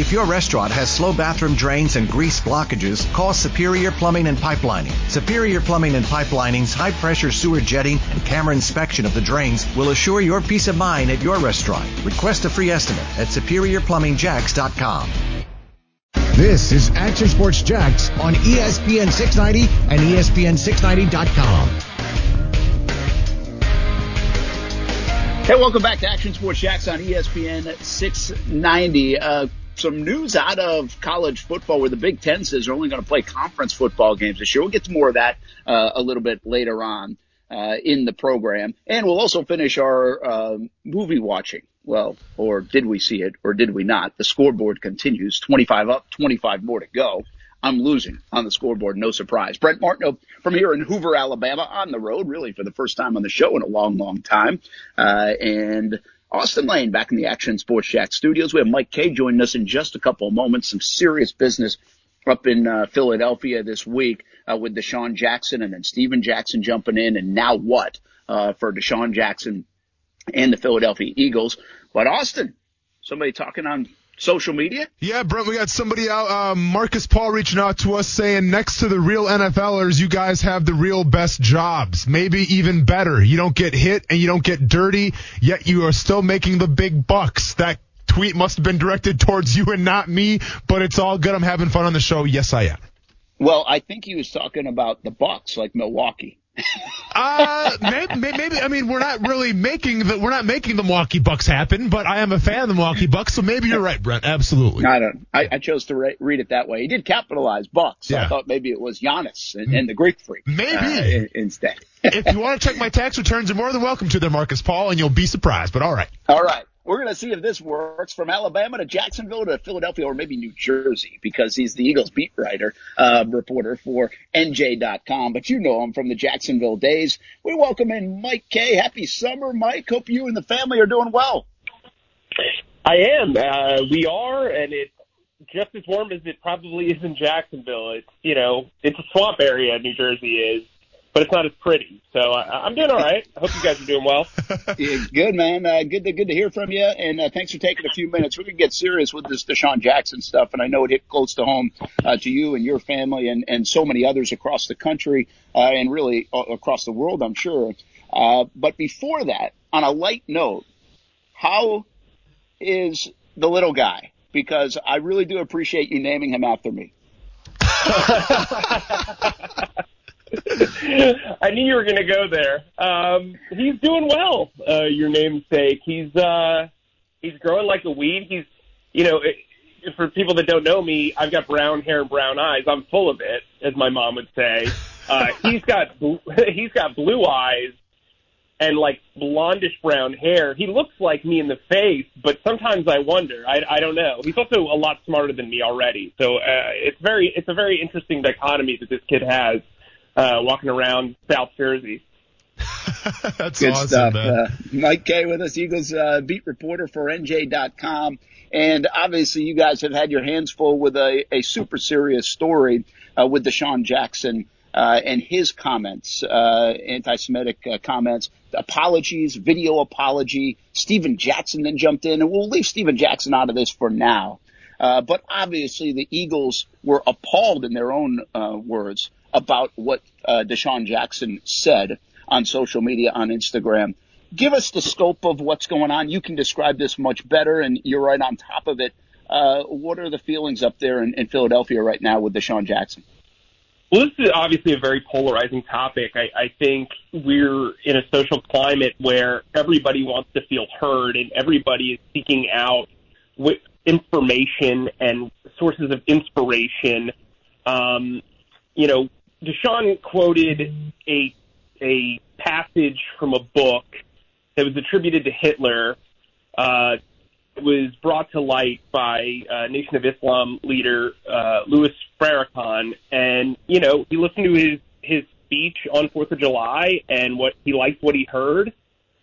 If your restaurant has slow bathroom drains and grease blockages, call Superior Plumbing and Pipelining. Superior Plumbing and Pipelining's high pressure sewer jetting and camera inspection of the drains will assure your peace of mind at your restaurant. Request a free estimate at superiorplumbingjacks.com. This is Action Sports Jax on ESPN 690 and ESPN690.com. Hey, welcome back to Action Sports Jax on ESPN 690. Uh, some news out of college football where the Big Ten says they're only going to play conference football games this year. We'll get to more of that uh, a little bit later on uh, in the program. And we'll also finish our uh, movie watching. Well, or did we see it or did we not? The scoreboard continues 25 up, 25 more to go. I'm losing on the scoreboard. No surprise. Brent Martineau from here in Hoover, Alabama on the road, really for the first time on the show in a long, long time. Uh, and Austin Lane back in the Action Sports Jax studios. We have Mike Kaye joining us in just a couple of moments. Some serious business up in uh, Philadelphia this week uh, with DeSean Jackson and then Stephen Jackson jumping in. And now what uh, for DeSean Jackson and the Philadelphia Eagles? But Austin, somebody talking on social media? Yeah, Brent, we got somebody out, uh, Marcus Paul reaching out to us saying next to the real NFLers, you guys have the real best jobs. Maybe even better. You don't get hit and you don't get dirty, yet you are still making the big bucks. That tweet must have been directed towards you and not me, but it's all good. I'm having fun on the show. Yes, I am. Well, I think he was talking about the Bucks, like Milwaukee. Uh, maybe, maybe, I mean, we're not really making the, we're not making the Milwaukee Bucks happen, but I am a fan of the Milwaukee Bucks, so maybe you're right, Brent. Absolutely. I don't, I, I chose to re- read it that way. He did capitalize Bucks. So yeah. I thought maybe it was Giannis and, and the Greek freak. Maybe. Uh, instead. if you want to check my tax returns, you're more than welcome to there, Marcus Paul, and you'll be surprised, but all right. All right. We're going to see if this works from Alabama to Jacksonville to Philadelphia or maybe New Jersey because he's the Eagles beat writer, uh, reporter for NJ.com. But you know him from the Jacksonville days. We welcome in Mike Kaye. Happy summer, Mike. Hope you and the family are doing well. I am. Uh, we are, and it's just as warm as it probably is in Jacksonville. It's, you know, it's a swamp area, New Jersey is but it's not as pretty. So I, I'm doing all right. I hope you guys are doing well. yeah, good, man. Uh, good to good to hear from you, and uh, thanks for taking a few minutes. We're gonna get serious with this DeSean Jackson stuff, and I know it hit close to home uh, to you and your family, and and so many others across the country uh, and really uh, across the world, I'm sure. Uh, but before that, on a light note, how is the little guy? Because I really do appreciate you naming him after me. I knew you were going to go there. Um, he's doing well. Uh, your namesake. He's uh, he's growing like a weed. He's, you know, it, for people that don't know me, I've got brown hair and brown eyes. I'm full of it, as my mom would say. Uh, he's got he's got blue eyes and like blondish brown hair. He looks like me in the face, but sometimes I wonder. I, I don't know. He's also a lot smarter than me already. So uh, it's very it's a very interesting dichotomy that this kid has uh, walking around South Jersey. That's Good awesome, stuff. Man. Uh, Mike Kaye with us, Eagles uh, beat reporter for NJ.com. And obviously, you guys have had your hands full with a, a super serious story uh, with DeSean Jackson uh, and his comments, uh, anti-Semitic uh, comments, apologies, video apology. Stephen Jackson then jumped in, and we'll leave Stephen Jackson out of this for now. Uh, but obviously, the Eagles were appalled in their own uh, words about what uh, DeSean Jackson said on social media, on Instagram. Give us the scope of what's going on. You can describe this much better, and you're right on top of it. Uh, what are the feelings up there in, in Philadelphia right now with DeSean Jackson? Well, this is obviously a very polarizing topic. I, I think we're in a social climate where everybody wants to feel heard and everybody is seeking out information and sources of inspiration. Um, you know, DeSean quoted a a passage from a book that was attributed to Hitler. Uh, it was brought to light by uh, Nation of Islam leader uh, Louis Farrakhan, and you know he listened to his his speech on Fourth of July and what he liked what he heard.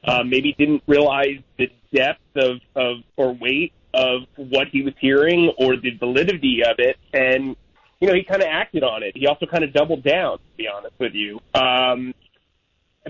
Uh, maybe didn't realize the depth of, of or weight of what he was hearing or the validity of it, and you know, he kind of acted on it. He also kind of doubled down, to be honest with you. Um,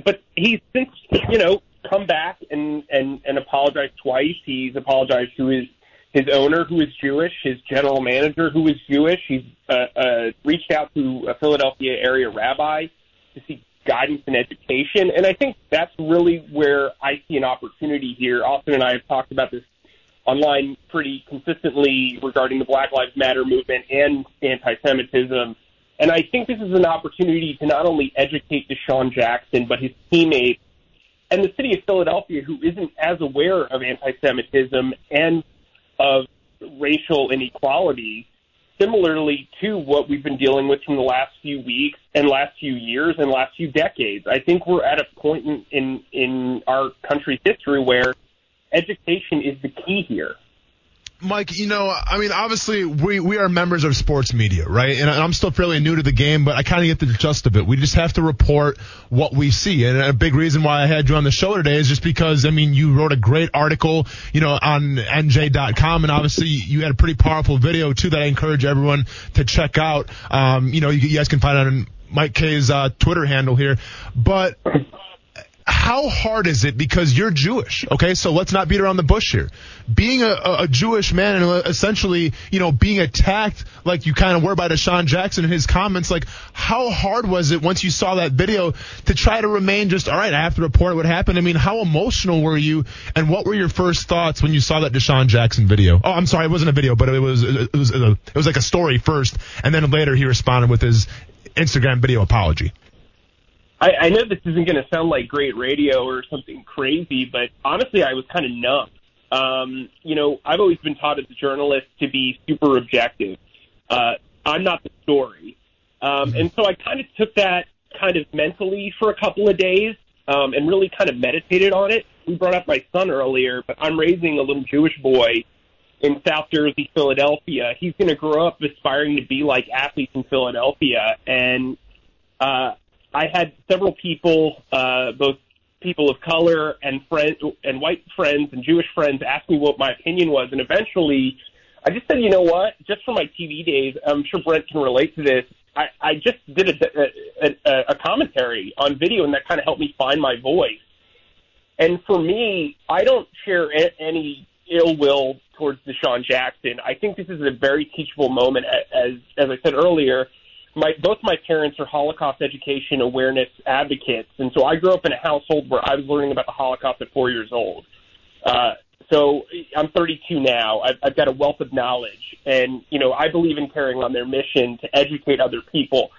but he's since, you know, come back and, and, and apologized twice. He's apologized to his, his owner, who is Jewish, his general manager, who is Jewish. He's uh, uh, reached out to a Philadelphia area rabbi to seek guidance and education. And I think that's really where I see an opportunity here. Austin and I have talked about this online pretty consistently regarding the Black Lives Matter movement and anti-Semitism. And I think this is an opportunity to not only educate DeSean Jackson, but his teammates and the city of Philadelphia, who isn't as aware of anti-Semitism and of racial inequality, similarly to what we've been dealing with from the last few weeks and last few years and last few decades. I think we're at a point in, in, in our country's history where education is the key here. Mike, you know, I mean, obviously we, we are members of sports media, right? And I'm still fairly new to the game, but I kind of get the gist of it. We just have to report what we see. And a big reason why I had you on the show today is just because, I mean, you wrote a great article, you know, on NJ.com and obviously you had a pretty powerful video too that I encourage everyone to check out. Um, you know, you, you guys can find it on Mike Kaye's uh, Twitter handle here, but how hard is it because you're Jewish? Okay, so let's not beat around the bush here. Being a, a Jewish man and essentially, you know, being attacked like you kind of were by DeSean Jackson in his comments, like how hard was it once you saw that video to try to remain just all right? I have to report what happened. I mean, how emotional were you, and what were your first thoughts when you saw that DeSean Jackson video? Oh, I'm sorry, it wasn't a video, but it was it was it was like a story first, and then later he responded with his Instagram video apology. I, I know this isn't going to sound like great radio or something crazy, but honestly, I was kind of numb. Um, you know, I've always been taught as a journalist to be super objective. Uh, I'm not the story. Um, and so I kind of took that kind of mentally for a couple of days um, and really kind of meditated on it. We brought up my son earlier, but I'm raising a little Jewish boy in South Jersey, Philadelphia. He's going to grow up aspiring to be like athletes in Philadelphia. And uh, I had several people, uh, both people of color and friends and white friends and Jewish friends ask me what my opinion was, and eventually, I just said, you know what? Just from my TV days, I'm sure Brent can relate to this. I, I just did a, a, a commentary on video, and that kind of helped me find my voice. And for me, I don't share any ill will towards DeSean Jackson. I think this is a very teachable moment, as as I said earlier my both my parents are Holocaust education awareness advocates, and so I grew up in a household where I was learning about the Holocaust at four years old. Uh, so I'm 32 now. I've, I've got a wealth of knowledge, and you know I believe in carrying on their mission to educate other people.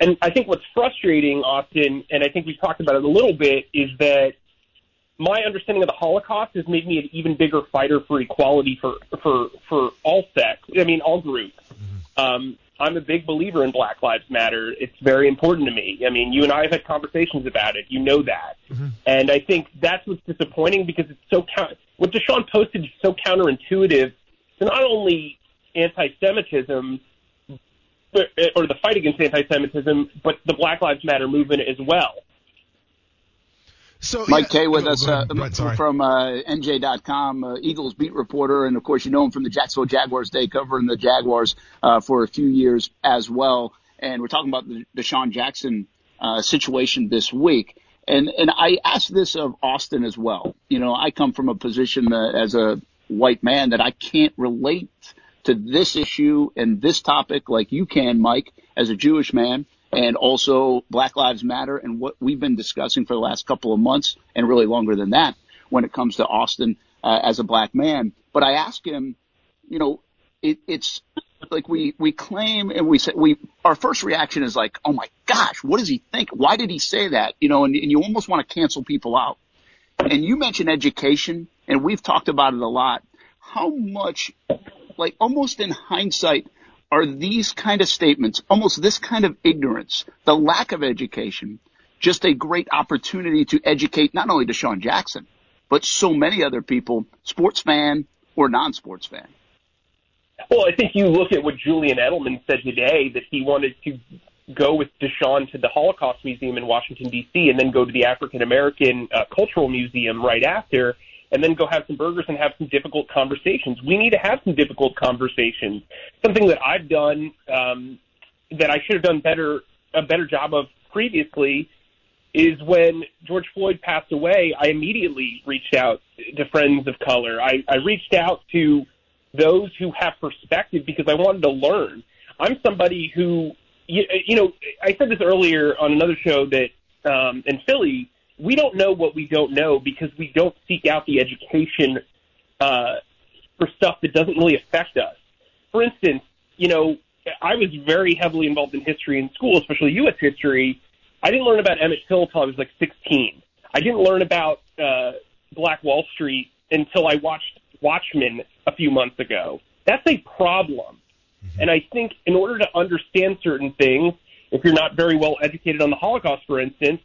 And I think what's frustrating, Austin, and I think we talked about it a little bit, is that my understanding of the Holocaust has made me an even bigger fighter for equality for for for all sects. I mean, all groups. Mm-hmm. Um, I'm a big believer in Black Lives Matter. It's very important to me. I mean, you and I have had conversations about it. You know that. Mm-hmm. And I think that's what's disappointing because it's so count- what DeSean posted is so counterintuitive to not only anti-Semitism but, or the fight against anti-Semitism, but the Black Lives Matter movement as well. So Mike yeah, Kaye with us uh, from uh, NJ.com, uh, Eagles beat reporter, and of course you know him from the Jacksonville Jaguars day, covering the Jaguars uh, for a few years as well. And we're talking about the DeSean Jackson uh, situation this week. And and I asked this of Austin as well. You know, I come from a position uh, as a white man that I can't relate to this issue and this topic like you can, Mike, as a Jewish man and also Black Lives Matter and what we've been discussing for the last couple of months and really longer than that when it comes to Austin uh, as a black man. But I ask him, you know, it, it's like we we claim and we say we our first reaction is like, oh my gosh, what does he think? Why did he say that? You know, and, and you almost want to cancel people out. And you mentioned education, and we've talked about it a lot. How much, like almost in hindsight, are these kind of statements, almost this kind of ignorance, the lack of education, just a great opportunity to educate not only DeSean Jackson, but so many other people, sports fan or non-sports fan. Well, I think you look at what Julian Edelman said today that he wanted to go with DeSean to the Holocaust Museum in Washington D.C. and then go to the African American uh, Cultural Museum right after and then go have some burgers and have some difficult conversations. We need to have some difficult conversations. Something that I've done um, that I should have done better a better job of previously is when George Floyd passed away. I immediately reached out to friends of color. I, I reached out to those who have perspective because I wanted to learn. I'm somebody who, you, you know, I said this earlier on another show that um, in Philly, we don't know what we don't know because we don't seek out the education uh, for stuff that doesn't really affect us. For instance, you know, I was very heavily involved in history in school, especially U.S. history. I didn't learn about Emmett Till until I was like 16. I didn't learn about uh, Black Wall Street until I watched Watchmen a few months ago. That's a problem. Mm-hmm. And I think in order to understand certain things, if you're not very well educated on the Holocaust, for instance,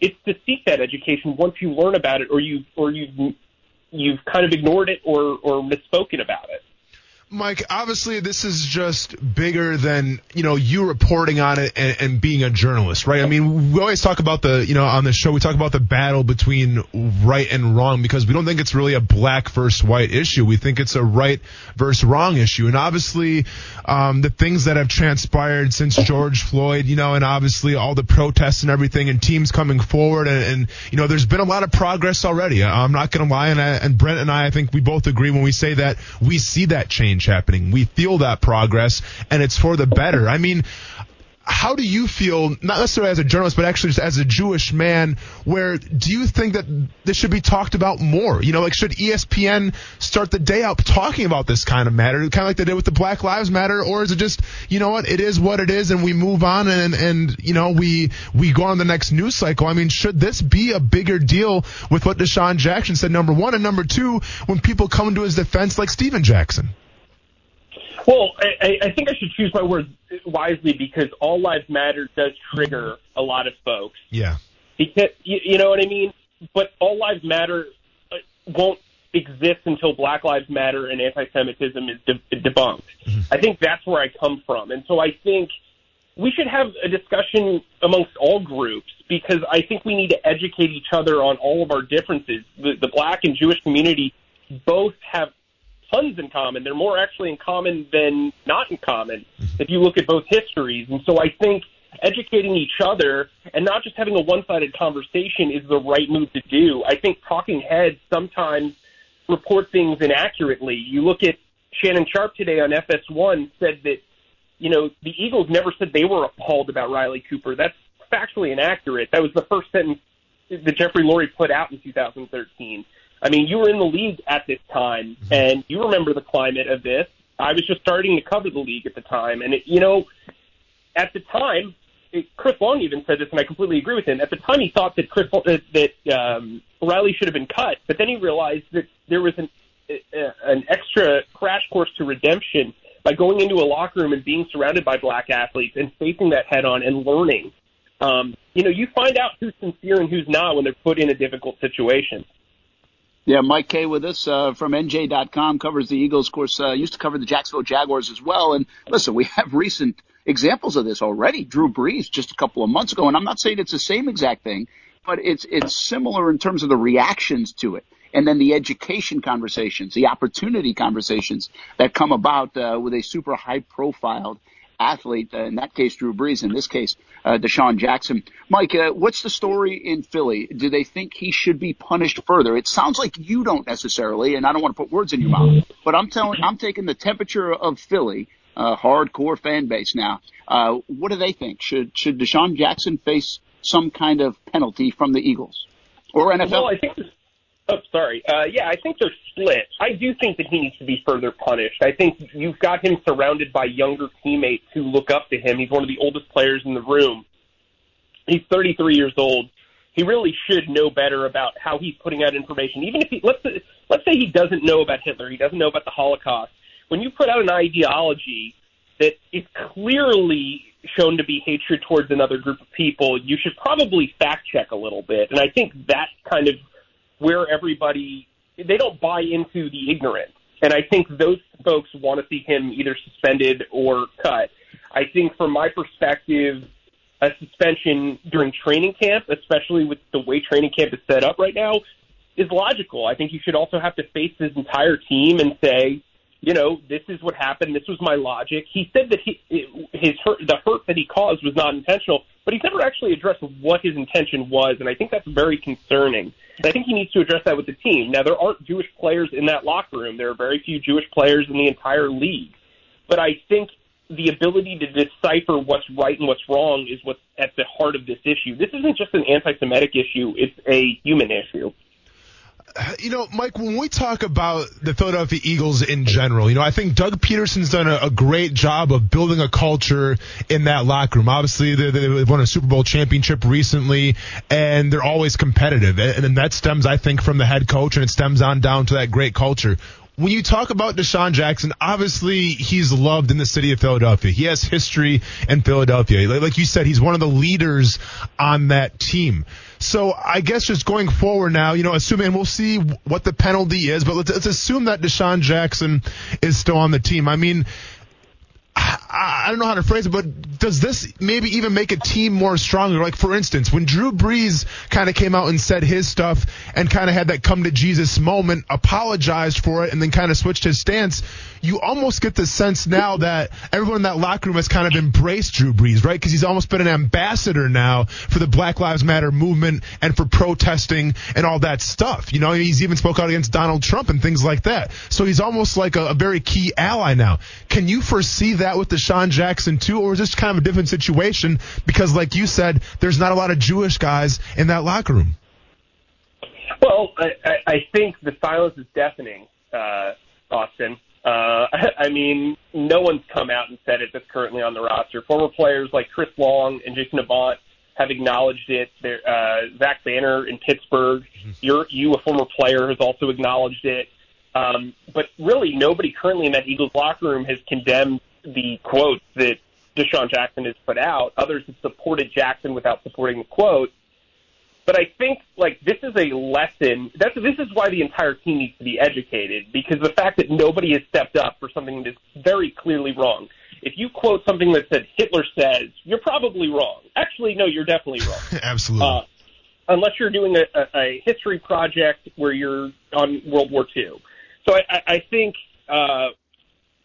it's to seek that education once you learn about it or you or you've you've kind of ignored it or or misspoken about it. Mike, obviously this is just bigger than, you know, you reporting on it and, and, being a journalist, right? I mean, we always talk about the, you know, on the show, we talk about the battle between right and wrong because we don't think it's really a black versus white issue. We think it's a right versus wrong issue. And obviously, um, the things that have transpired since George Floyd, you know, and obviously all the protests and everything and teams coming forward and, and you know, there's been a lot of progress already. I'm not going to lie. And, I, and Brent and I, I think we both agree when we say that we see that change change happening. We feel that progress and it's for the better. I mean, how do you feel, not necessarily as a journalist, but actually just as a Jewish man, where do you think that this should be talked about more? You know, like should ESPN start the day out talking about this kind of matter, kind of like they did with the Black Lives Matter, or is it just, you know what, it is what it is and we move on and, and, you know, we, we go on the next news cycle? I mean, should this be a bigger deal with what DeSean Jackson said, number one, and number two, when people come to his defense like Stephen Jackson? Well, I, I think I should choose my words wisely because all lives matter does trigger a lot of folks. Yeah. Because you, you know what I mean. But all lives matter uh, won't exist until Black Lives Matter and anti-Semitism is de- debunked. Mm-hmm. I think that's where I come from, and so I think we should have a discussion amongst all groups because I think we need to educate each other on all of our differences. The, the black and Jewish community both have tons in common. They're more actually in common than not in common if you look at both histories. And so I think educating each other and not just having a one-sided conversation is the right move to do. I think talking heads sometimes report things inaccurately. You look at Shannon Sharpe today on FS1 said that, you know, the Eagles never said they were appalled about Riley Cooper. That's factually inaccurate. That was the first sentence that Jeffrey Lurie put out in 2013. I mean, you were in the league at this time, mm-hmm. and you remember the climate of this. I was just starting to cover the league at the time, and it, you know, at the time, it, Chris Long even said this, and I completely agree with him. At the time, he thought that Chris that, that um, Riley should have been cut, but then he realized that there was an uh, an extra crash course to redemption by going into a locker room and being surrounded by black athletes and facing that head on and learning. Um, you know, you find out who's sincere and who's not when they're put in a difficult situation. Yeah, Mike Kaye with us uh, from NJ.com covers the Eagles. Of course, uh, used to cover the Jacksonville Jaguars as well. And listen, we have recent examples of this already. Drew Brees just a couple of months ago, and I'm not saying it's the same exact thing, but it's it's similar in terms of the reactions to it, and then the education conversations, the opportunity conversations that come about uh, with a super high profiled athlete, uh, in that case Drew Brees, in this case uh, DeSean Jackson. Mike, uh, what's the story in Philly? Do they think he should be punished further? It sounds like you don't necessarily, and I don't want to put words in your mouth, but I'm telling, I'm taking the temperature of Philly, uh, hardcore fan base now. Uh, what do they think? Should should DeSean Jackson face some kind of penalty from the Eagles or NFL? Well, I think Oh, sorry. Uh, yeah, I think they're split. I do think that he needs to be further punished. I think you've got him surrounded by younger teammates who look up to him. He's one of the oldest players in the room. He's 33 years old. He really should know better about how he's putting out information. Even if he let's let's say he doesn't know about Hitler, he doesn't know about the Holocaust. When you put out an ideology that is clearly shown to be hatred towards another group of people, you should probably fact check a little bit. And I think that's kind of where everybody they don't buy into the ignorance. And I think those folks want to see him either suspended or cut. I think from my perspective, a suspension during training camp, especially with the way training camp is set up right now, is logical. I think you should also have to face his entire team and say, you know, this is what happened. This was my logic. He said that he his hurt, the hurt that he caused was not intentional, but he's never actually addressed what his intention was, and I think that's very concerning. And I think he needs to address that with the team. Now, there aren't Jewish players in that locker room. There are very few Jewish players in the entire league, but I think the ability to decipher what's right and what's wrong is what's at the heart of this issue. This isn't just an anti-Semitic issue; it's a human issue you know, Mike, when we talk about the Philadelphia Eagles in general, you know, I think Doug Pederson's done a, a great job of building a culture in that locker room. Obviously, they, they won a Super Bowl championship recently, and they're always competitive. And, and that stems, I think, from the head coach, and it stems on down to that great culture when you talk about DeSean Jackson, obviously he's loved in the city of Philadelphia. He has history in Philadelphia. Like you said, he's one of the leaders on that team. So I guess just going forward now, you know, assuming we'll see what the penalty is, but let's, let's assume that DeSean Jackson is still on the team. I mean, I don't know how to phrase it, but does this maybe even make a team more stronger? Like, for instance, when Drew Brees kind of came out and said his stuff and kind of had that come to Jesus moment, apologized for it, and then kind of switched his stance, you almost get the sense now that everyone in that locker room has kind of embraced Drew Brees, right? Because he's almost been an ambassador now for the Black Lives Matter movement and for protesting and all that stuff. You know, he's even spoke out against Donald Trump and things like that. So he's almost like a, a very key ally now. Can you foresee that with DeSean Jackson too, or is this kind of a different situation? Because, like you said, there's not a lot of Jewish guys in that locker room. Well, I, I think the silence is deafening, uh, Austin. Uh, I mean, no one's come out and said it that's currently on the roster. Former players like Chris Long and Jason Avant have acknowledged it. There, uh, Zach Banner in Pittsburgh, mm-hmm. you're, you, a former player, has also acknowledged it. Um, but really, nobody currently in that Eagles locker room has condemned the quote that DeSean Jackson has put out. Others have supported Jackson without supporting the quote. But I think like this is a lesson. That's this is why the entire team needs to be educated because the fact that nobody has stepped up for something that's very clearly wrong. If you quote something that said Hitler says, you're probably wrong. Actually, no, you're definitely wrong. Absolutely. Uh, unless you're doing a, a, a history project where you're on World War II. So I, I think uh,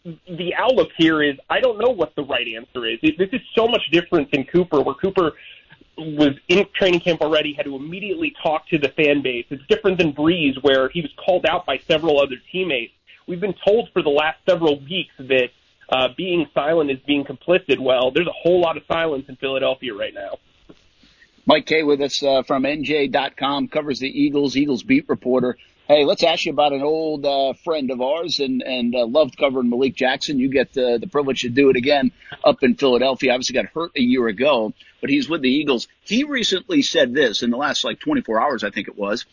the outlook here is I don't know what the right answer is. This is so much different than Cooper, where Cooper was in training camp already, had to immediately talk to the fan base. It's different than Brees, where he was called out by several other teammates. We've been told for the last several weeks that uh, being silent is being complicit. Well, there's a whole lot of silence in Philadelphia right now. Mike Kaye with us uh, from NJ.com covers the Eagles, Eagles beat reporter. Hey, let's ask you about an old uh, friend of ours and and uh, loved covering Malik Jackson. You get the, the privilege to do it again up in Philadelphia. Obviously, got hurt a year ago, but he's with the Eagles. He recently said this in the last like 24 hours, I think it was.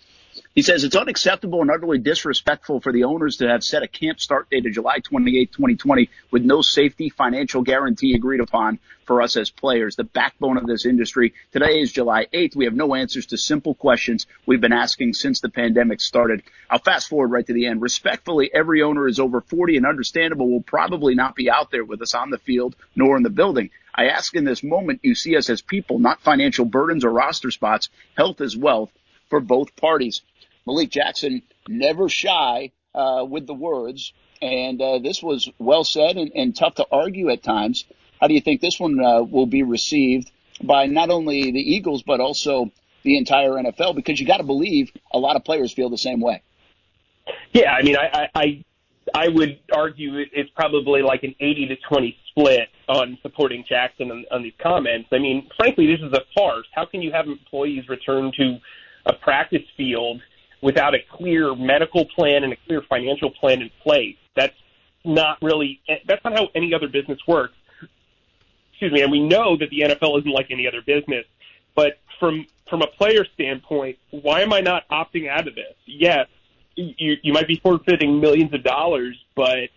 He says it's unacceptable and utterly disrespectful for the owners to have set a camp start date of July 28, 2020 with no safety financial guarantee agreed upon for us as players, the backbone of this industry. Today is July 8th. We have no answers to simple questions we've been asking since the pandemic started. I'll fast forward right to the end. Respectfully, every owner is over 40 and understandable will probably not be out there with us on the field nor in the building. I ask in this moment, you see us as people, not financial burdens or roster spots. Health is wealth for both parties. Malik Jackson never shy uh, with the words, and uh, this was well said and, and, tough to argue at times. How do you think this one uh, will be received by not only the Eagles but also the entire NFL? Because you got to believe a lot of players feel the same way. Yeah, I mean, I, I I would argue it's probably like an 80 to 20 split on supporting Jackson on, on these comments. I mean, frankly, this is a farce. How can you have employees return to a practice field without a clear medical plan and a clear financial plan in place. That's not really, that's not how any other business works. Excuse me. And we know that the NFL isn't like any other business, but from, from a player standpoint, why am I not opting out of this? Yes, you, you might be forfeiting millions of dollars, but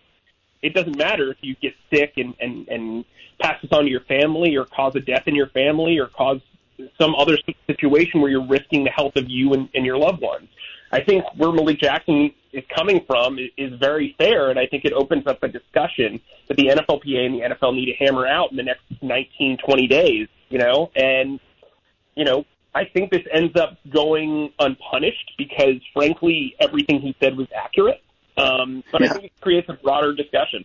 it doesn't matter if you get sick and, and, and pass this on to your family or cause a death in your family or cause some other situation where you're risking the health of you and, and your loved ones. I think where Malik Jackson is coming from is very fair, and I think it opens up a discussion that the NFLPA and the NFL need to hammer out in the next 19, 20 days, you know, and, you know, I think this ends up going unpunished because, frankly, everything he said was accurate. Um, but yeah. I think it creates a broader discussion.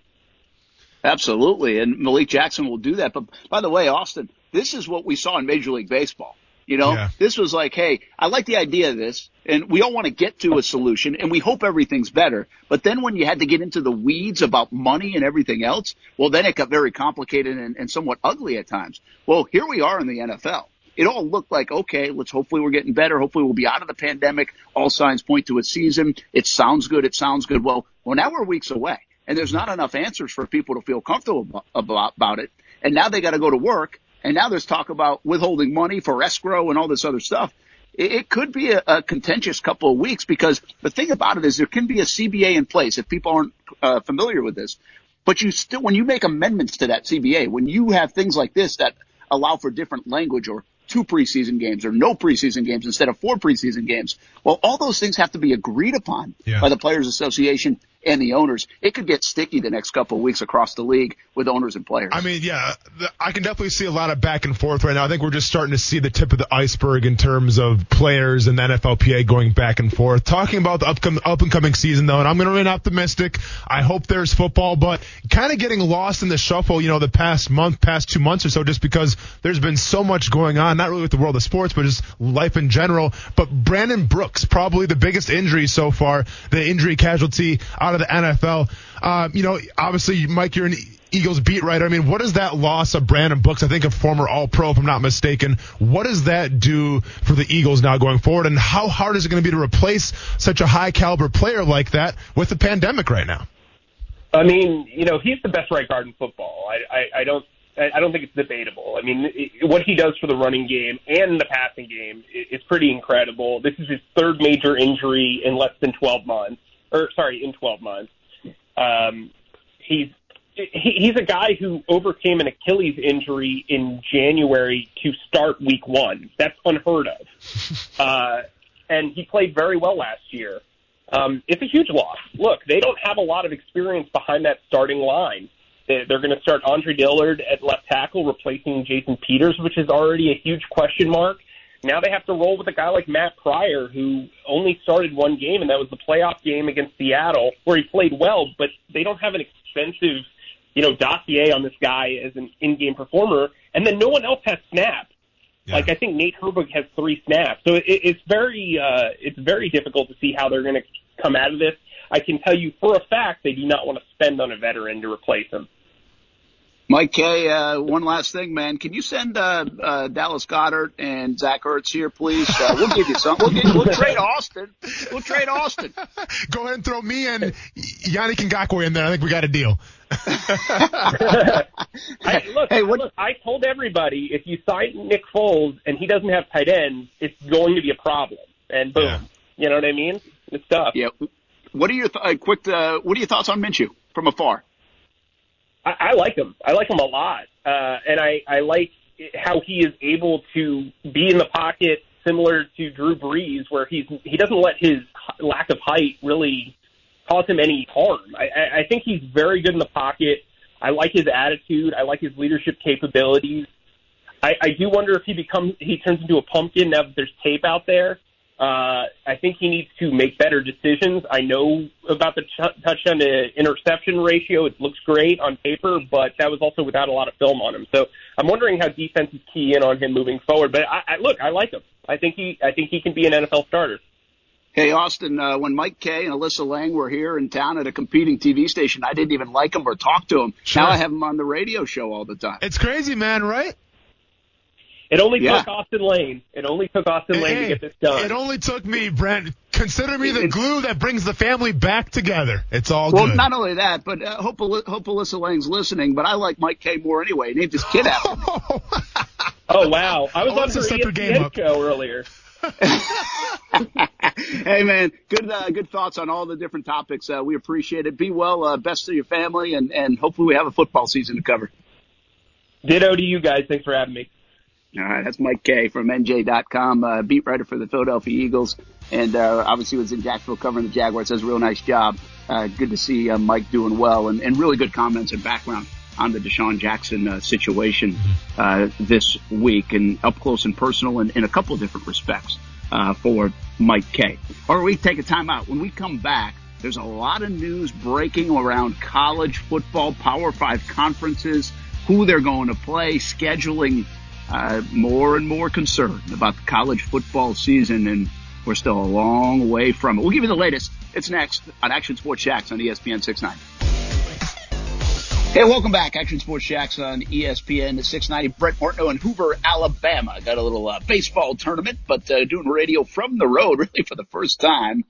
Absolutely, and Malik Jackson will do that. But by the way, Austin, this is what we saw in Major League Baseball. You know, yeah. this was like, hey, I like the idea of this, and we all want to get to a solution, and we hope everything's better. But then when you had to get into the weeds about money and everything else, well, then it got very complicated and, and somewhat ugly at times. Well, here we are in the NFL. It all looked like, okay, let's hopefully we're getting better. Hopefully we'll be out of the pandemic. All signs point to a season. It sounds good. It sounds good. Well, well, now we're weeks away and there's not enough answers for people to feel comfortable about, about it. And now they got to go to work and now there's talk about withholding money for escrow and all this other stuff. It, it could be a, a, contentious couple of weeks because the thing about it is there can be a CBA in place if people aren't uh, familiar with this. But you still, when you make amendments to that CBA, when you have things like this that allow for different language or two preseason games or no preseason games instead of four preseason games. Well, all those things have to be agreed upon yeah. by the Players Association and the owners. It could get sticky the next couple of weeks across the league with owners and players. I mean, yeah, I can definitely see a lot of back and forth right now. I think we're just starting to see the tip of the iceberg in terms of players and the NFLPA going back and forth. Talking about the upcoming up and coming season though, and I'm going to remain optimistic. I hope there's football, but kind of getting lost in the shuffle, you know, the past month, past two months or so, just because there's been so much going on, not really with the world of sports, but just life in general. But Brandon Brooks, probably the biggest injury so far, the injury casualty out of the NFL. Uh, you know, obviously, Mike, you're an Eagles beat writer. I mean, what does that loss of Brandon Brooks, I think a former All Pro, if I'm not mistaken, what does that do for the Eagles now going forward? And how hard is it going to be to replace such a high caliber player like that with the pandemic right now? I mean, you know, he's the best right guard in football. I, I, I don't I don't think it's debatable. I mean, it, what he does for the running game and the passing game is pretty incredible. This is his third major injury in less than 12 months, or sorry, in 12 months. Um, he's he's a guy who overcame an Achilles injury in January to start Week One. That's unheard of, uh, and he played very well last year. Um, it's a huge loss. Look, they don't have a lot of experience behind that starting line. They're going to start Andre Dillard at left tackle, replacing Jason Peters, which is already a huge question mark. Now they have to roll with a guy like Matt Pryor, who only started one game, and that was the playoff game against Seattle, where he played well, but they don't have an expensive, you know, dossier on this guy as an in-game performer, and then no one else has snaps. Yeah. Like I think Nate Herbig has three snaps, so it, it's very, uh, it's very difficult to see how they're going to come out of this. I can tell you for a fact they do not want to spend on a veteran to replace him. Mike Kaye, uh, one last thing, man. Can you send uh, uh, Dallas Goedert and Zach Ertz here, please? Uh, we'll give you some. We'll, get, we'll trade Austin. We'll trade Austin. Go ahead and throw me and Yannick Ngakoue in there. I think we got a deal. I, look, hey, what, look, I told everybody if you sign Nick Foles and he doesn't have tight ends, it's going to be a problem. And boom, yeah. you know what I mean? It's tough. Yeah. What are your th- uh, quick? Uh, what are your thoughts on Minshew from afar? I, I like him. I like him a lot, uh, and I, I like how he is able to be in the pocket, similar to Drew Brees, where he's he doesn't let his lack of height really cause him any harm. I, I think he's very good in the pocket. I like his attitude. I like his leadership capabilities. I, I do wonder if he becomes he turns into a pumpkin now that there's tape out there. Uh, I think he needs to make better decisions. I know about the t- touchdown to interception ratio. It looks great on paper, but that was also without a lot of film on him. So I'm wondering how defenses key in on him moving forward. But I, I look, I like him. I think he, I think he can be an NFL starter. Hey, Austin, uh, when Mike Kaye and Alyssa Lang were here in town at a competing TV station, I didn't even like him or talk to him. Sure. Now I have him on the radio show all the time. It's crazy, man, right? It only yeah. took Austin Lane. It only took Austin Lane to get this done. It only took me, Brent. Consider me the glue that brings the family back together. It's all well, good. not only that, but uh, hope, hope Alyssa Lang's listening. But I like Mike Kaye more anyway. Named his kid after me. oh wow! I was oh, on her ESPN show earlier. hey man, good uh, good thoughts on all the different topics. Uh, we appreciate it. Be well, uh, best to your family, and and hopefully we have a football season to cover. Ditto to you guys. Thanks for having me. All right, that's Mike Kaye from NJ.com, uh, beat writer for the Philadelphia Eagles, and uh, obviously was in Jacksonville covering the Jaguars. Does a real nice job. Uh, good to see uh, Mike doing well, and, and really good comments and background on the DeSean Jackson uh, situation uh, this week, and up close and personal in, in a couple of different respects uh, for Mike Kaye. All right, we take a time out. When we come back, There's a lot of news breaking around college football, Power Five conferences, who they're going to play, scheduling. Uh, more and more concerned about the college football season, and we're still a long way from it. We'll give you the latest. It's next on Action Sports Jax on ESPN 690. Hey, welcome back. Action Sports Jax on ESPN 690. Brent Martineau in Hoover, Alabama. Got a little uh, baseball tournament, but uh, doing radio from the road really for the first time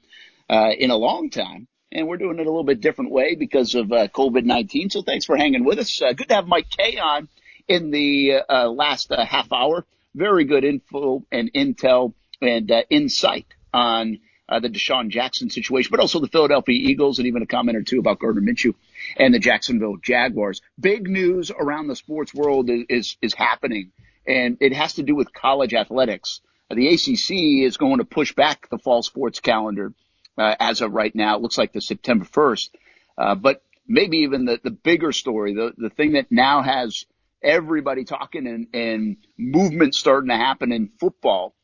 uh, in a long time. And we're doing it a little bit different way because of uh, COVID-19. So thanks for hanging with us. Uh, good to have Mike Kaye on in the uh, last half hour. Very good info and intel and insight on uh, the DeSean Jackson situation, but also the Philadelphia Eagles and even a comment or two about Gardner Minshew and the Jacksonville Jaguars. Big news around the sports world is, is, is happening and it has to do with college athletics. The ACC is going to push back the fall sports calendar uh, as of right now. It looks like the September 1st. Uh, but maybe even the, the bigger story, the, the thing that now has everybody talking and, and movement starting to happen in football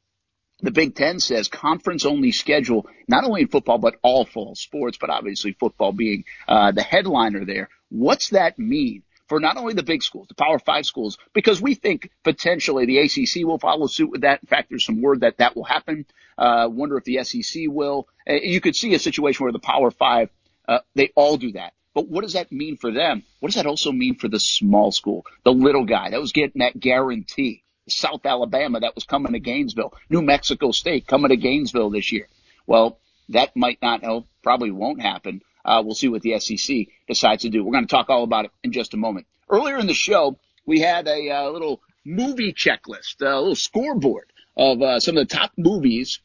the Big Ten says conference only schedule, not only in football, but all fall sports, but obviously football being uh, the headliner there. What's that mean? For not only the big schools, the Power Five schools, because we think potentially the ACC will follow suit with that. In fact, there's some word that that will happen. Uh, wonder if the SEC will. Uh, you could see a situation where the Power Five, uh, they all do that. But what does that mean for them? What does that also mean for the small school, the little guy that was getting that guarantee? South Alabama that was coming to Gainesville, New Mexico State coming to Gainesville this year. Well, that might not, no, probably won't happen. Uh, we'll see what the SEC decides to do. We're going to talk all about it in just a moment. Earlier in the show, we had a, uh, little movie checklist, a little scoreboard of uh, some of the top movies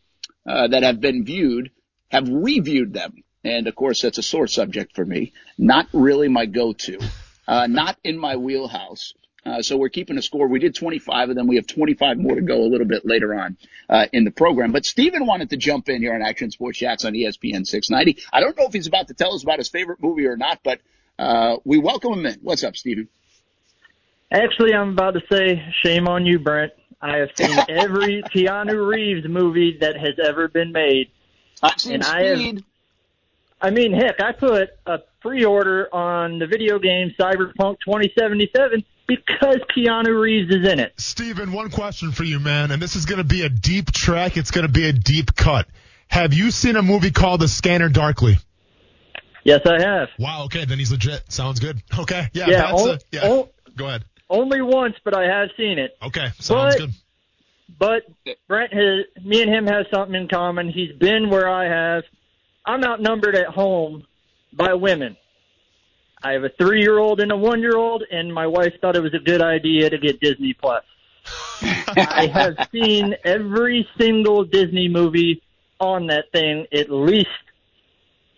uh, that have been viewed. Have reviewed them? And of course, that's a sore subject for me. Not really my go-to. Uh, not in my wheelhouse. Uh, so we're keeping a score. We did 25 of them. We have 25 more to go a little bit later on uh, in the program. But Steven wanted to jump in here on Action Sports Jax on ESPN 690. I don't know if he's about to tell us about his favorite movie or not, but uh, we welcome him in. What's up, Steven? Actually, I'm about to say shame on you, Brent. I have seen every Keanu Reeves movie that has ever been made. I've seen and Speed. I have, I mean, heck, I put a pre-order on the video game Cyberpunk 2077 because Keanu Reeves is in it. Steven, one question for you, man, and this is going to be a deep track. It's going to be a deep cut. Have you seen a movie called The Scanner Darkly? Yes, I have. Wow. Okay, then he's legit. Sounds good. Okay. Yeah. Yeah. O- a, yeah. O- Go ahead. Only once, but I have seen it. Okay. Sounds but, good. But Brent has, me and him have something in common. He's been where I have. I'm outnumbered at home by women. I have a three year old and a one year old, and my wife thought it was a good idea to get Disney Plus. I have seen every single Disney movie on that thing at least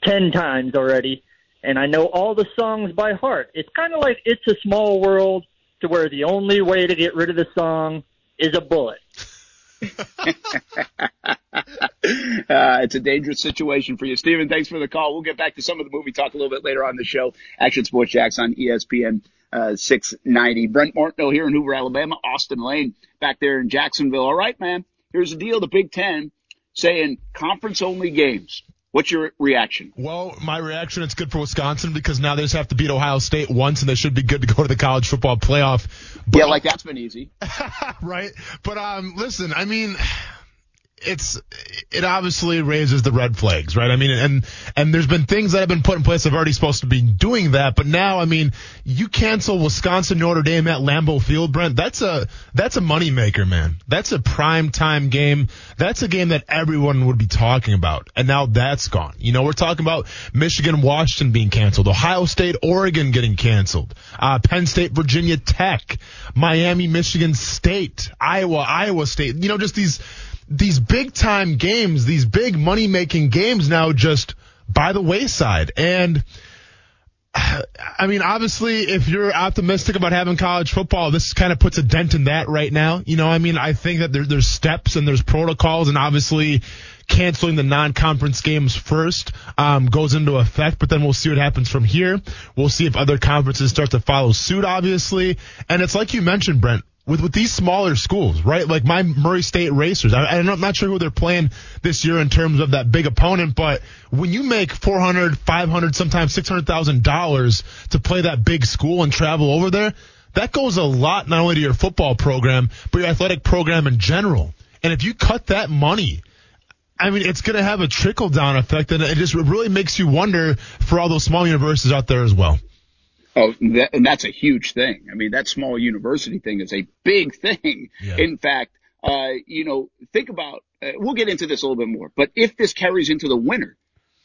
10 times already, and I know all the songs by heart. It's kind of like It's a Small World, to where the only way to get rid of the song is a bullet. uh, it's a dangerous situation for you. Steven, thanks for the call. We'll get back to some of the movie talk a little bit later on the show. Action Sports Jax on ESPN uh, 690. Brent Martineau here in Hoover, Alabama. Austin Lane back there in Jacksonville. All right, man. Here's the deal. The Big Ten saying conference only games. What's your reaction? Well, my reaction, it's good for Wisconsin because now they just have to beat Ohio State once and they should be good to go to the college football playoff. But, yeah, like that's been easy. right. But, um, listen, I mean, it's it obviously raises the red flags, right? I mean, and and there's been things that have been put in place are already supposed to be doing that, but now, I mean, you cancel Wisconsin Notre Dame at Lambeau Field, Brent. That's a that's a moneymaker, man. That's a prime time game. That's a game that everyone would be talking about, and now that's gone. You know, we're talking about Michigan, Washington being canceled, Ohio State, Oregon getting canceled, uh, Penn State, Virginia Tech, Miami, Michigan State, Iowa, Iowa State. You know, just these these big time games, these big money making games now just by the wayside. And I mean, obviously, if you're optimistic about having college football, this kind of puts a dent in that right now. You know, I mean, I think that there, there's steps and there's protocols, and obviously, canceling the non-conference games first um, goes into effect. But then we'll see what happens from here. We'll see if other conferences start to follow suit, obviously. And it's like you mentioned, Brent. With with these smaller schools, right? Like my Murray State Racers. I, I'm not sure who they're playing this year in terms of that big opponent, but when you make 400, 500, sometimes 600,000 dollars to play that big school and travel over there, that goes a lot not only to your football program, but your athletic program in general. And if you cut that money, I mean, it's going to have a trickle down effect, and it just really makes you wonder for all those small universities out there as well. Oh, that, and that's a huge thing. I mean, that small university thing is a big thing. Yeah. In fact, uh, you know, think about, uh, we'll get into this a little bit more, but if this carries into the winter,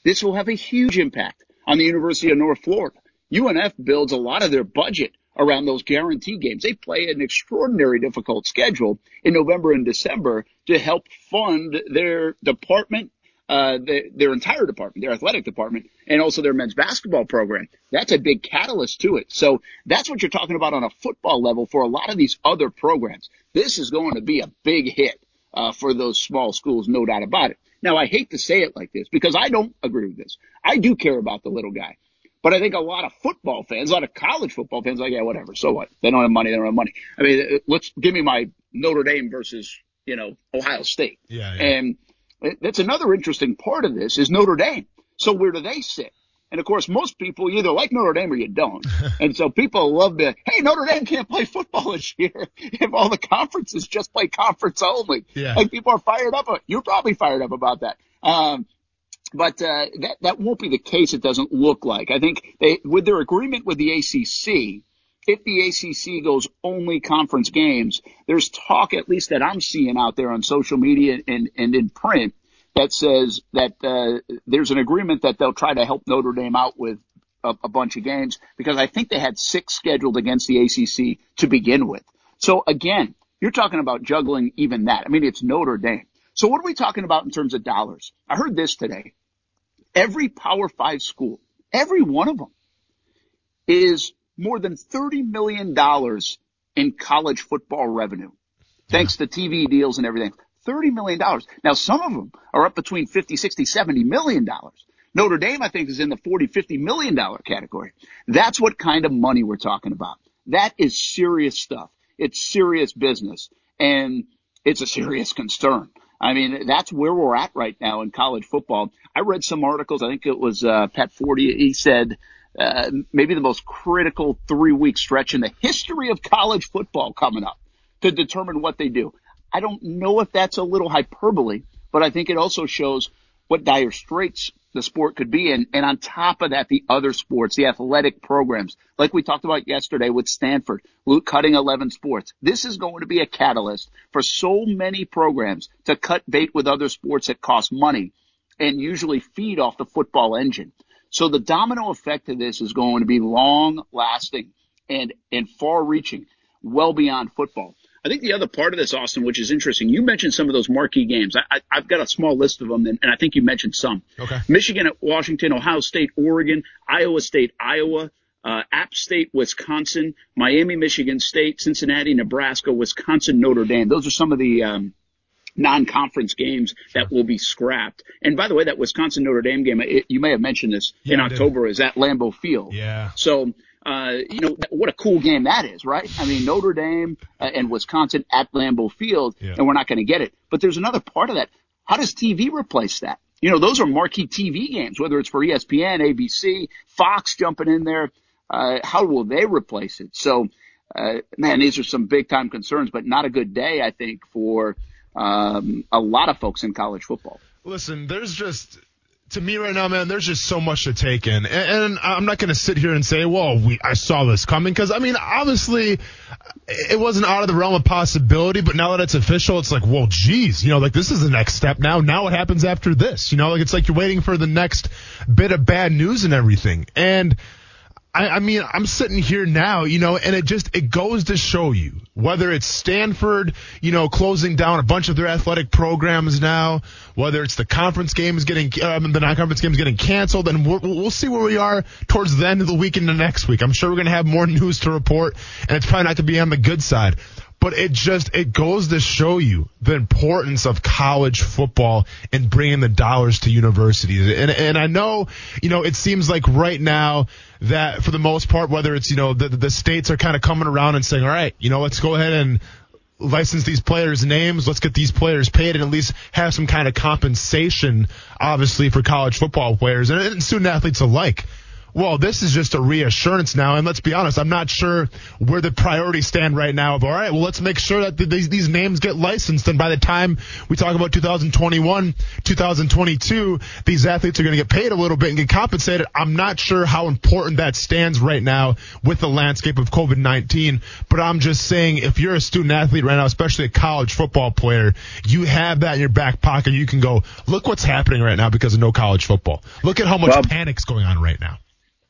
this will have a huge impact on the University of North Florida. UNF builds a lot of their budget around those guarantee games. They play an extraordinary difficult schedule in November and December to help fund their department uh, the, their entire department, their athletic department, and also their men's basketball program. That's a big catalyst to it. So that's what you're talking about on a football level for a lot of these other programs. This is going to be a big hit uh, for those small schools, no doubt about it. Now, I hate to say it like this because I don't agree with this. I do care about the little guy. But I think a lot of football fans, a lot of college football fans, like, yeah, whatever. So what? They don't have money. They don't have money. I mean, let's give me my Notre Dame versus, you know, Ohio State. Yeah, yeah. And that's another interesting part of this is Notre Dame. So where do they sit? And of course, most people either like Notre Dame or you don't. and so people love to, hey, Notre Dame can't play football this year if all the conferences just play conference only. Yeah. Like people are fired up. You're probably fired up about that. Um, but uh, that that won't be the case. It doesn't look like. I think they with their agreement with the ACC, if the ACC goes only conference games, there's talk, at least that I'm seeing out there on social media and, and in print, that says that uh, there's an agreement that they'll try to help Notre Dame out with a, a bunch of games because I think they had six scheduled against the ACC to begin with. So again, you're talking about juggling even that. I mean, it's Notre Dame. So what are we talking about in terms of dollars? I heard this today. Every Power Five school, every one of them is more than $30 million in college football revenue. Thanks to TV deals and everything. $30 million. Now some of them are up between 50, 60, 70 million dollars. Notre Dame, I think, is in the 40, 50 million dollar category. That's what kind of money we're talking about. That is serious stuff. It's serious business and it's a serious concern. I mean, that's where we're at right now in college football. I read some articles. I think it was, uh, Pat Forde. He said uh, maybe the most critical three week stretch in the history of college football coming up to determine what they do. I don't know if that's a little hyperbole, but I think it also shows what dire straits the sport could be in. And on top of that, the other sports, the athletic programs, like we talked about yesterday with Stanford, cutting 11 sports. This is going to be a catalyst for so many programs to cut bait with other sports that cost money and usually feed off the football engine. So the domino effect of this is going to be long lasting and, and far reaching, well beyond football. I think the other part of this, Austin, which is interesting, you mentioned some of those marquee games. I, have got a small list of them, and, and, I think you mentioned some. Okay. Michigan at Washington, Ohio State, Oregon, Iowa State, Iowa, uh, App State, Wisconsin, Miami, Michigan State, Cincinnati, Nebraska, Wisconsin, Notre Dame. Those are some of the um, non-conference games that will be scrapped. And by the way, that Wisconsin Notre Dame game, it, you may have mentioned this yeah, in October, is at Lambeau Field. Yeah. So, uh, you know, what a cool game that is, right? I mean, Notre Dame uh, and Wisconsin at Lambeau Field, yeah. and we're not going to get it. But there's another part of that. How does TV replace that? You know, those are marquee TV games, whether it's for ESPN, ABC, Fox jumping in there. Uh, how will they replace it? So, uh, man, these are some big time concerns, but not a good day, I think, for um, a lot of folks in college football. Listen, there's just to me right now, man, there's just so much to take in, and, and I'm not going to sit here and say, "Well, we I saw this coming," because I mean, obviously, it wasn't out of the realm of possibility. But now that it's official, it's like, well, geez, you know, like this is the next step now. Now what happens after this? You know, like it's like you're waiting for the next bit of bad news and everything, and I, I mean, I'm sitting here now, you know, and it just, it goes to show you whether it's Stanford, you know, closing down a bunch of their athletic programs now, whether it's the conference games getting, um, the non-conference games getting canceled, and we'll, we'll see where we are towards the end of the week into next week. I'm sure we're going to have more news to report, and it's probably not to be on the good side but it just it goes to show you the importance of college football and bringing the dollars to universities. And and I know, you know, it seems like right now that for the most part, whether it's you know the the states are kind of coming around and saying, all right, you know, let's go ahead and license these players' names. Let's get these players paid and at least have some kind of compensation, obviously, for college football players and, and student athletes alike well, this is just a reassurance now. And let's be honest, I'm not sure where the priorities stand right now. Of all right, well, let's make sure that these these names get licensed, and by the time we talk about 2021, 2022, these athletes are going to get paid a little bit and get compensated. I'm not sure how important that stands right now with the landscape of COVID-19, but I'm just saying if you're a student athlete right now, especially a college football player, you have that in your back pocket. You can go, look what's happening right now because of no college football. Look at how much panic's going on right now.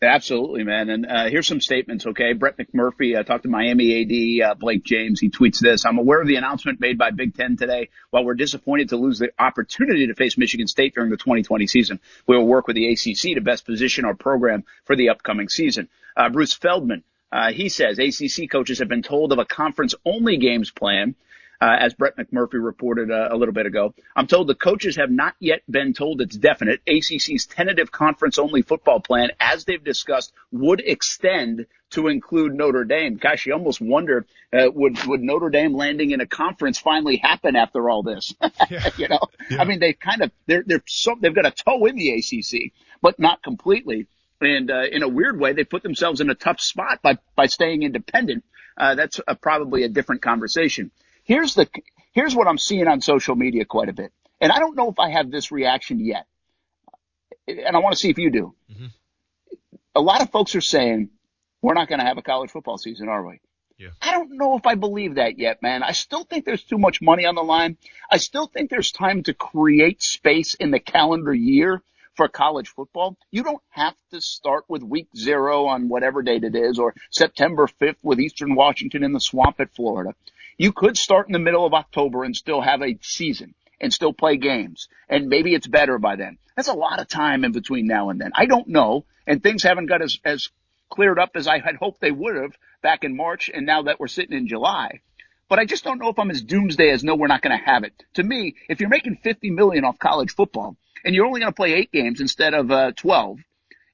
Absolutely, man. And uh, here's some statements, okay? Brett McMurphy uh, talked to Miami AD uh, Blake James. He tweets this. I'm aware of the announcement made by Big Ten today. While we're disappointed to lose the opportunity to face Michigan State during the 2020 season, we will work with the ACC to best position our program for the upcoming season. Uh, Bruce Feldman, uh, he says ACC coaches have been told of a conference only games plan uh, as Brett McMurphy reported uh, a little bit ago. I'm told the coaches have not yet been told it's definite. ACC's tentative conference only football plan, as they've discussed, would extend to include Notre Dame. Gosh, you almost wonder, uh, would, would Notre Dame landing in a conference finally happen after all this? Yeah. you know, yeah. I mean, they kind of, they're, they're so, they've got a toe in the ACC, but not completely. And, uh, in a weird way, they put themselves in a tough spot by, by staying independent. Uh, that's a, probably a different conversation. Here's the, here's what I'm seeing on social media quite a bit. And I don't know if I have this reaction yet. And I want to see if you do. Mm-hmm. A lot of folks are saying, we're not going to have a college football season, are we? Yeah. I don't know if I believe that yet, man. I still think there's too much money on the line. I still think there's time to create space in the calendar year for college football. You don't have to start with week zero on whatever date it is or September 5th with Eastern Washington in the swamp at Florida. You could start in the middle of October and still have a season and still play games. And maybe it's better by then. That's a lot of time in between now and then. I don't know. And things haven't got as, as cleared up as I had hoped they would have back in March and now that we're sitting in July. But I just don't know if I'm as doomsday as no, we're not going to have it. To me, if you're making 50 million off college football and you're only going to play eight games instead of uh, 12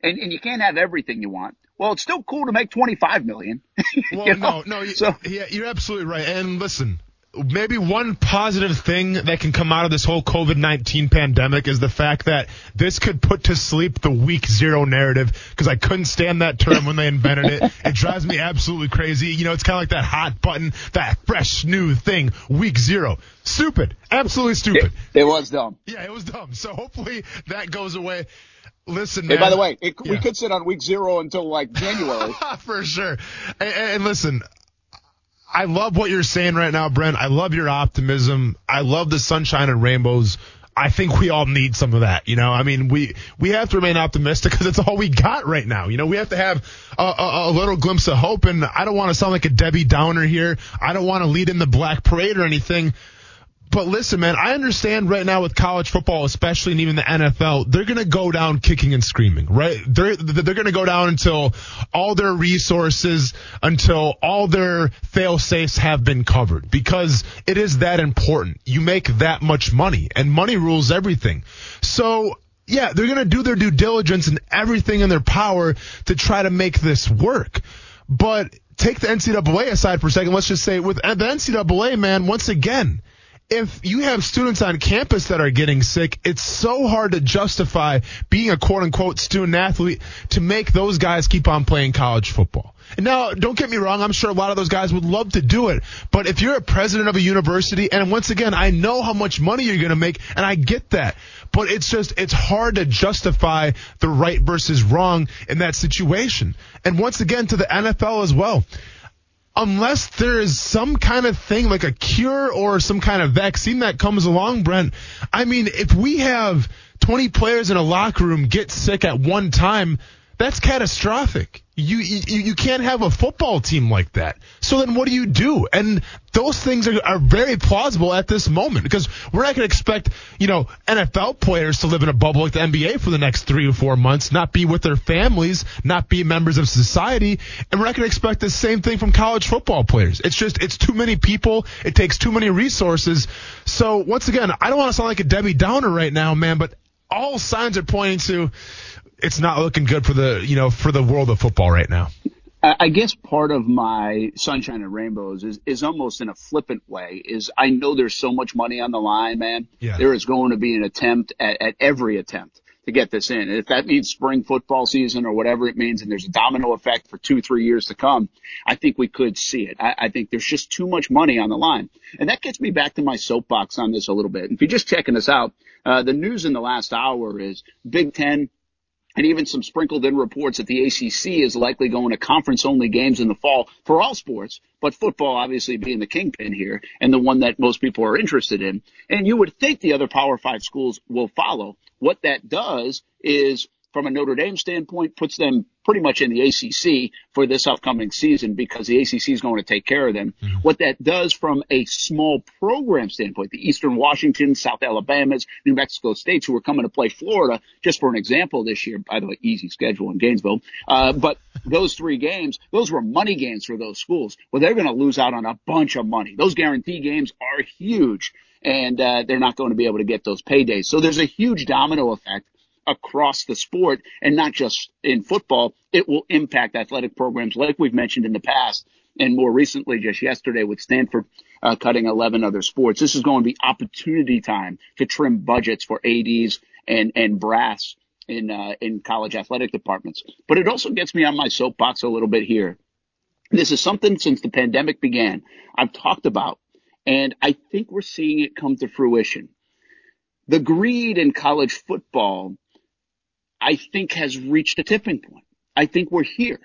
and, and you can't have everything you want, well, it's still cool to make 25 million. well, you know? no, no, so, yeah, you're absolutely right. And listen, maybe one positive thing that can come out of this whole COVID-19 pandemic is the fact that this could put to sleep the week zero narrative because I couldn't stand that term when they invented it. It drives me absolutely crazy. You know, it's kind of like that hot button, that fresh new thing, week zero. Stupid. Absolutely stupid. It, it was dumb. Yeah, it was dumb. So hopefully that goes away. Listen, man. Hey, by the way, it, yeah. we could sit on week zero until like January. For sure. And, and, listen, I love what you're saying right now, Brent. I love your optimism. I love the sunshine and rainbows. I think we all need some of that. You know, I mean, we we have to remain optimistic because it's all we got right now. You know, we have to have a, a, a little glimpse of hope. And I don't want to sound like a Debbie Downer here. I don't want to lead in the black parade or anything. But listen, man, I understand right now with college football, especially and even the NFL, they're to go down kicking and screaming, right? They're, they're to go down until all their resources, until all their fail safes have been covered because it is that important. You make that much money and money rules everything. So yeah, they're to do their due diligence and everything in their power to try to make this work. But take the NCAA aside for a second. Let's just say with the NCAA, man, once again, if you have students on campus that are getting sick, it's so hard to justify being a quote unquote student athlete to make those guys keep on playing college football. And now, don't get me wrong, I'm sure a lot of those guys would love to do it. But if you're a president of a university, and once again, I know how much money you're going to make, and I get that. But it's just, it's hard to justify the right versus wrong in that situation. And once again, to the NFL as well unless there is some kind of thing like a cure or some kind of vaccine that comes along, Brent, I mean, if we have 20 players in a locker room get sick at one time, that's catastrophic. You, you you can't have a football team like that. So then what do you do? And those things are, are very plausible at this moment because we're not going to expect, you know, NFL players to live in a bubble like the NBA for the next three or four months, not be with their families, not be members of society. And we're not going to expect the same thing from college football players. It's just, it's too many people. It takes too many resources. So once again, I don't want to sound like a Debbie Downer right now, man, but all signs are pointing to it's not looking good for the you know for the world of football right now. I guess part of my sunshine and rainbows is, is almost in a flippant way is I know there's so much money on the line, man. Yeah. There is going to be an attempt at, at every attempt to get this in. And if that means spring football season or whatever it means, and there's a domino effect for two, three years to come, I think we could see it. I, I think there's just too much money on the line. And that gets me back to my soapbox on this a little bit. If you're just checking us out, uh, the news in the last hour is Big Ten and even some sprinkled in reports that the ACC is likely going to conference only games in the fall for all sports, but football obviously being the kingpin here and the one that most people are interested in. And you would think the other Power Five schools will follow. What that does is from a Notre Dame standpoint, puts them pretty much in the ACC for this upcoming season because the ACC is going to take care of them. Mm-hmm. What that does from a small program standpoint, the Eastern Washington, South Alabamas, New Mexico states who are coming to play Florida, just for an example this year, by the way, easy schedule in Gainesville. Uh, but those three games, those were money games for those schools. Well, they're going to lose out on a bunch of money. Those guarantee games are huge and uh, they're not going to be able to get those paydays. So there's a huge domino effect across the sport and not just in football. It will impact athletic programs like we've mentioned in the past and more recently just yesterday with Stanford uh, cutting 11 other sports. This is going to be opportunity time to trim budgets for ADs and, and brass in, uh, in college athletic departments. But it also gets me on my soapbox a little bit here. This is something since the pandemic began I've talked about, and I think we're seeing it come to fruition. The greed in college football I think has reached a tipping point. I think we're here.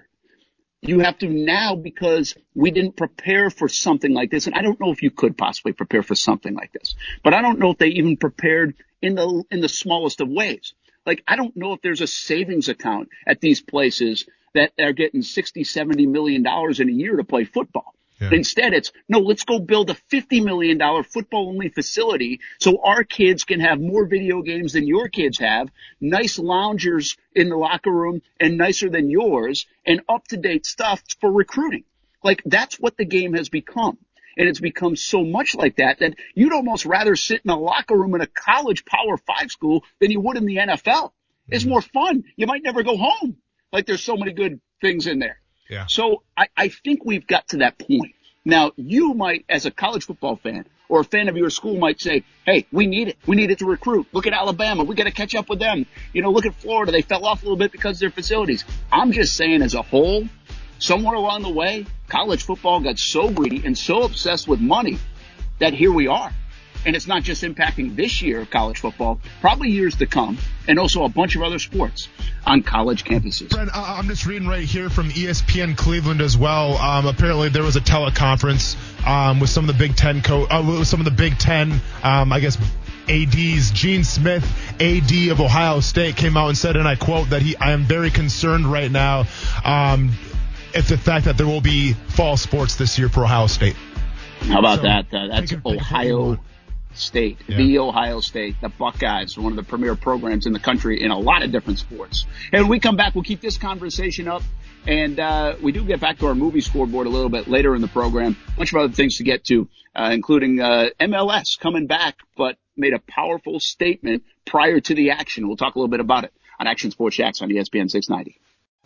You have to now because we didn't prepare for something like this. And I don't know if you could possibly prepare for something like this, but I don't know if they even prepared in the, in the smallest of ways. Like, I don't know if there's a savings account at these places that are getting 60, 70 million dollars in a year to play football. Yeah. Instead, it's no, let's go build a $50 million football only facility so our kids can have more video games than your kids have, nice loungers in the locker room and nicer than yours and up to date stuff for recruiting. Like that's what the game has become. And it's become so much like that that you'd almost rather sit in a locker room in a college power five school than you would in the NFL. It's mm-hmm. more fun. You might never go home. Like there's so many good things in there. Yeah. So I, I think we've got to that point. Now you might, as a college football fan or a fan of your school might say, Hey, we need it. We need it to recruit. Look at Alabama. We got to catch up with them. You know, look at Florida. They fell off a little bit because of their facilities. I'm just saying as a whole, somewhere along the way, college football got so greedy and so obsessed with money that here we are. And it's not just impacting this year of college football, probably years to come, and also a bunch of other sports on college campuses. Brent, I'm just reading right here from ESPN Cleveland as well. Um, apparently, there was a teleconference um, with some of the Big Ten co- uh, with some of the Big Ten, um, I guess, ADs. Gene Smith, AD of Ohio State, came out and said, and I quote, that he, I am very concerned right now um, at the fact that there will be fall sports this year for Ohio State. How about so, that? Uh, that's Ohio State, yeah. the Ohio State, the Buckeyes, one of the premier programs in the country in a lot of different sports. And when we come back, we'll keep this conversation up. And uh, we do get back to our movie scoreboard a little bit later in the program. A bunch of other things to get to, uh, including uh, MLS coming back, but made a powerful statement prior to the action. We'll talk a little bit about it on Action Sports Jax on ESPN 690.